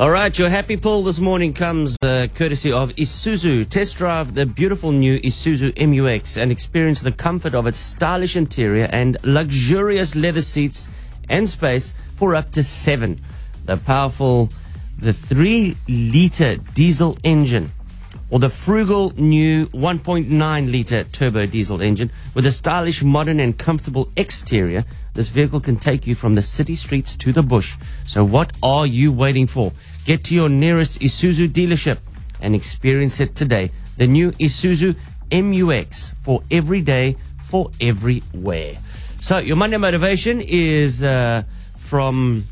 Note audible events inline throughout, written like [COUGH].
All right, your happy pull this morning comes uh, courtesy of Isuzu. Test drive the beautiful new Isuzu MUX and experience the comfort of its stylish interior and luxurious leather seats and space for up to seven. The powerful, the three liter diesel engine or the frugal new 1.9 liter turbo diesel engine with a stylish, modern, and comfortable exterior. This vehicle can take you from the city streets to the bush. So, what are you waiting for? Get to your nearest Isuzu dealership and experience it today. The new Isuzu MUX for every day, for everywhere. So, your Monday motivation is uh, from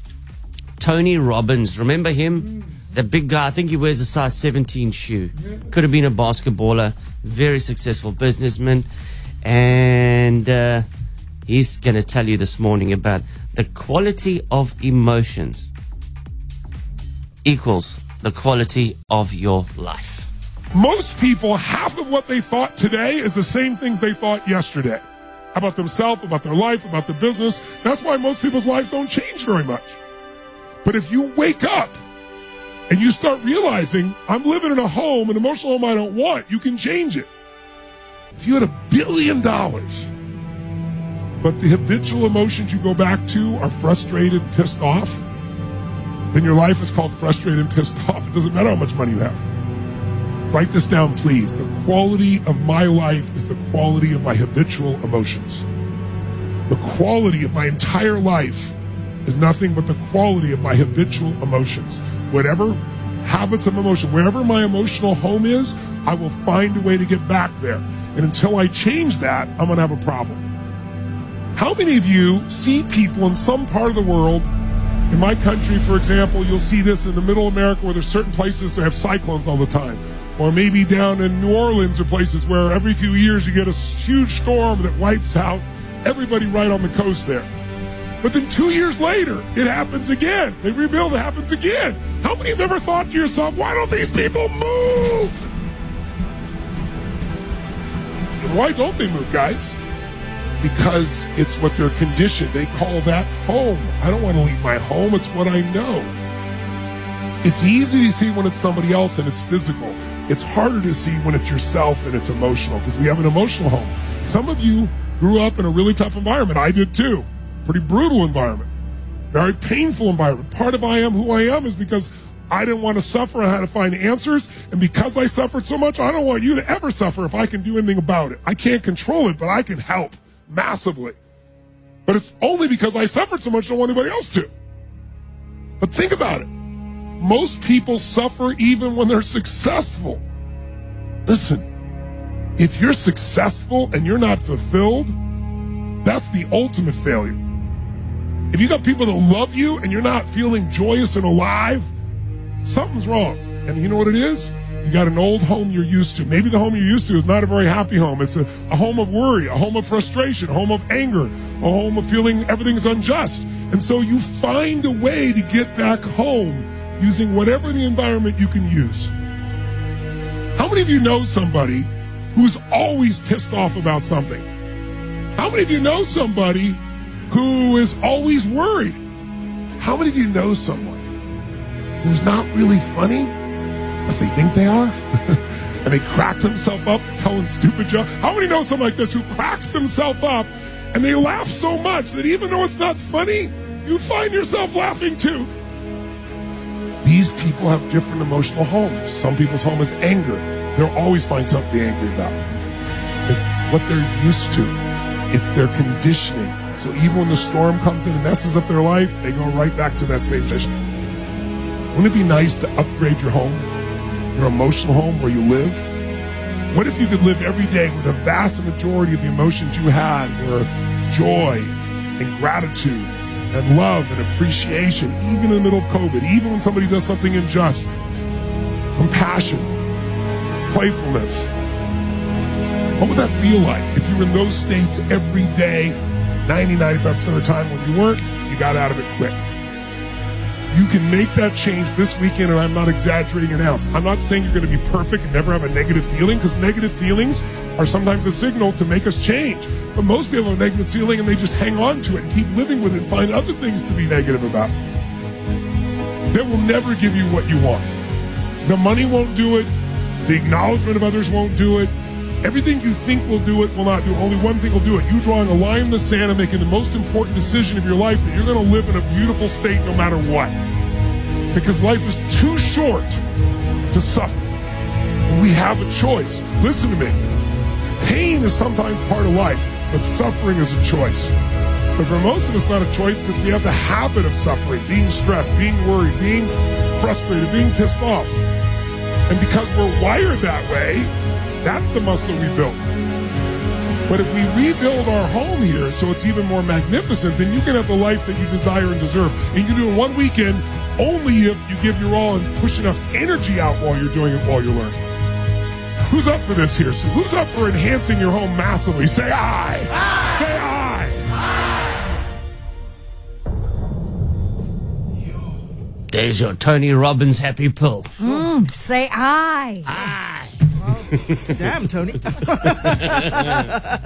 Tony Robbins. Remember him? The big guy. I think he wears a size 17 shoe. Could have been a basketballer. Very successful businessman. And uh, he's going to tell you this morning about the quality of emotions equals the quality of your life. Most people, half of what they thought today is the same things they thought yesterday about themselves, about their life, about their business. That's why most people's lives don't change very much. But if you wake up and you start realizing, I'm living in a home, an emotional home I don't want, you can change it. If you had a billion dollars, but the habitual emotions you go back to are frustrated, and pissed off, then your life is called frustrated and pissed [LAUGHS] off. It doesn't matter how much money you have. Write this down, please. The quality of my life is the quality of my habitual emotions. The quality of my entire life is nothing but the quality of my habitual emotions. Whatever habits of emotion, wherever my emotional home is, I will find a way to get back there. And until I change that, I'm going to have a problem. How many of you see people in some part of the world in my country, for example, you'll see this in the middle of America where there's certain places that have cyclones all the time. Or maybe down in New Orleans or places where every few years you get a huge storm that wipes out everybody right on the coast there. But then two years later, it happens again. They rebuild, it happens again. How many have ever thought to yourself, why don't these people move? Why don't they move, guys? Because it's what they're conditioned. They call that home. I don't want to leave my home. It's what I know. It's easy to see when it's somebody else and it's physical. It's harder to see when it's yourself and it's emotional because we have an emotional home. Some of you grew up in a really tough environment. I did too. Pretty brutal environment. Very painful environment. Part of I am who I am is because I didn't want to suffer. I had to find answers. And because I suffered so much, I don't want you to ever suffer if I can do anything about it. I can't control it, but I can help massively. But it's only because I suffered so much, I don't want anybody else to. But think about it. Most people suffer even when they're successful. Listen, if you're successful and you're not fulfilled, that's the ultimate failure. If you got people that love you and you're not feeling joyous and alive, something's wrong. And you know what it is? You got an old home you're used to. Maybe the home you're used to is not a very happy home. It's a, a home of worry, a home of frustration, a home of anger, a home of feeling everything's unjust. And so you find a way to get back home using whatever the environment you can use. How many of you know somebody who's always pissed off about something? How many of you know somebody who is always worried? How many of you know someone who's not really funny, but they think they are? [LAUGHS] and they crack themselves up telling stupid jokes? How many know someone like this who cracks themselves up and they laugh so much that even though it's not funny, you find yourself laughing too? These people have different emotional homes. Some people's home is anger. They'll always find something to be angry about. It's what they're used to. It's their conditioning. So even when the storm comes in and messes up their life, they go right back to that same vision. Wouldn't it be nice to upgrade your home, your emotional home where you live? What if you could live every day with a vast majority of the emotions you had were joy and gratitude and love and appreciation, even in the middle of COVID, even when somebody does something unjust, compassion, playfulness. What would that feel like if you were in those states every day, 90, 95% of the time when you weren't, you got out of it quick. You can make that change this weekend, and I'm not exaggerating an ounce. I'm not saying you're going to be perfect and never have a negative feeling, because negative feelings are sometimes a signal to make us change. But most people have a negative feeling and they just hang on to it and keep living with it and find other things to be negative about. that will never give you what you want. The money won't do it. The acknowledgement of others won't do it. Everything you think will do it will not do. Only one thing will do it. You drawing a line in the sand and making the most important decision of your life that you're going to live in a beautiful state no matter what. Because life is too short to suffer. We have a choice. Listen to me. Pain is sometimes part of life, but suffering is a choice. But for most of us, not a choice because we have the habit of suffering, being stressed, being worried, being frustrated, being pissed off. And because we're wired that way, that's the muscle we built. But if we rebuild our home here so it's even more magnificent, then you can have the life that you desire and deserve. And you can do it one weekend only if you give your all and push enough energy out while you're doing it while you're learning. Who's up for this here? So who's up for enhancing your home massively? Say aye. aye. Say aye. There's your Tony Robbins happy pill. Mm, say aye. Aye. Damn, Tony. [LAUGHS] [LAUGHS]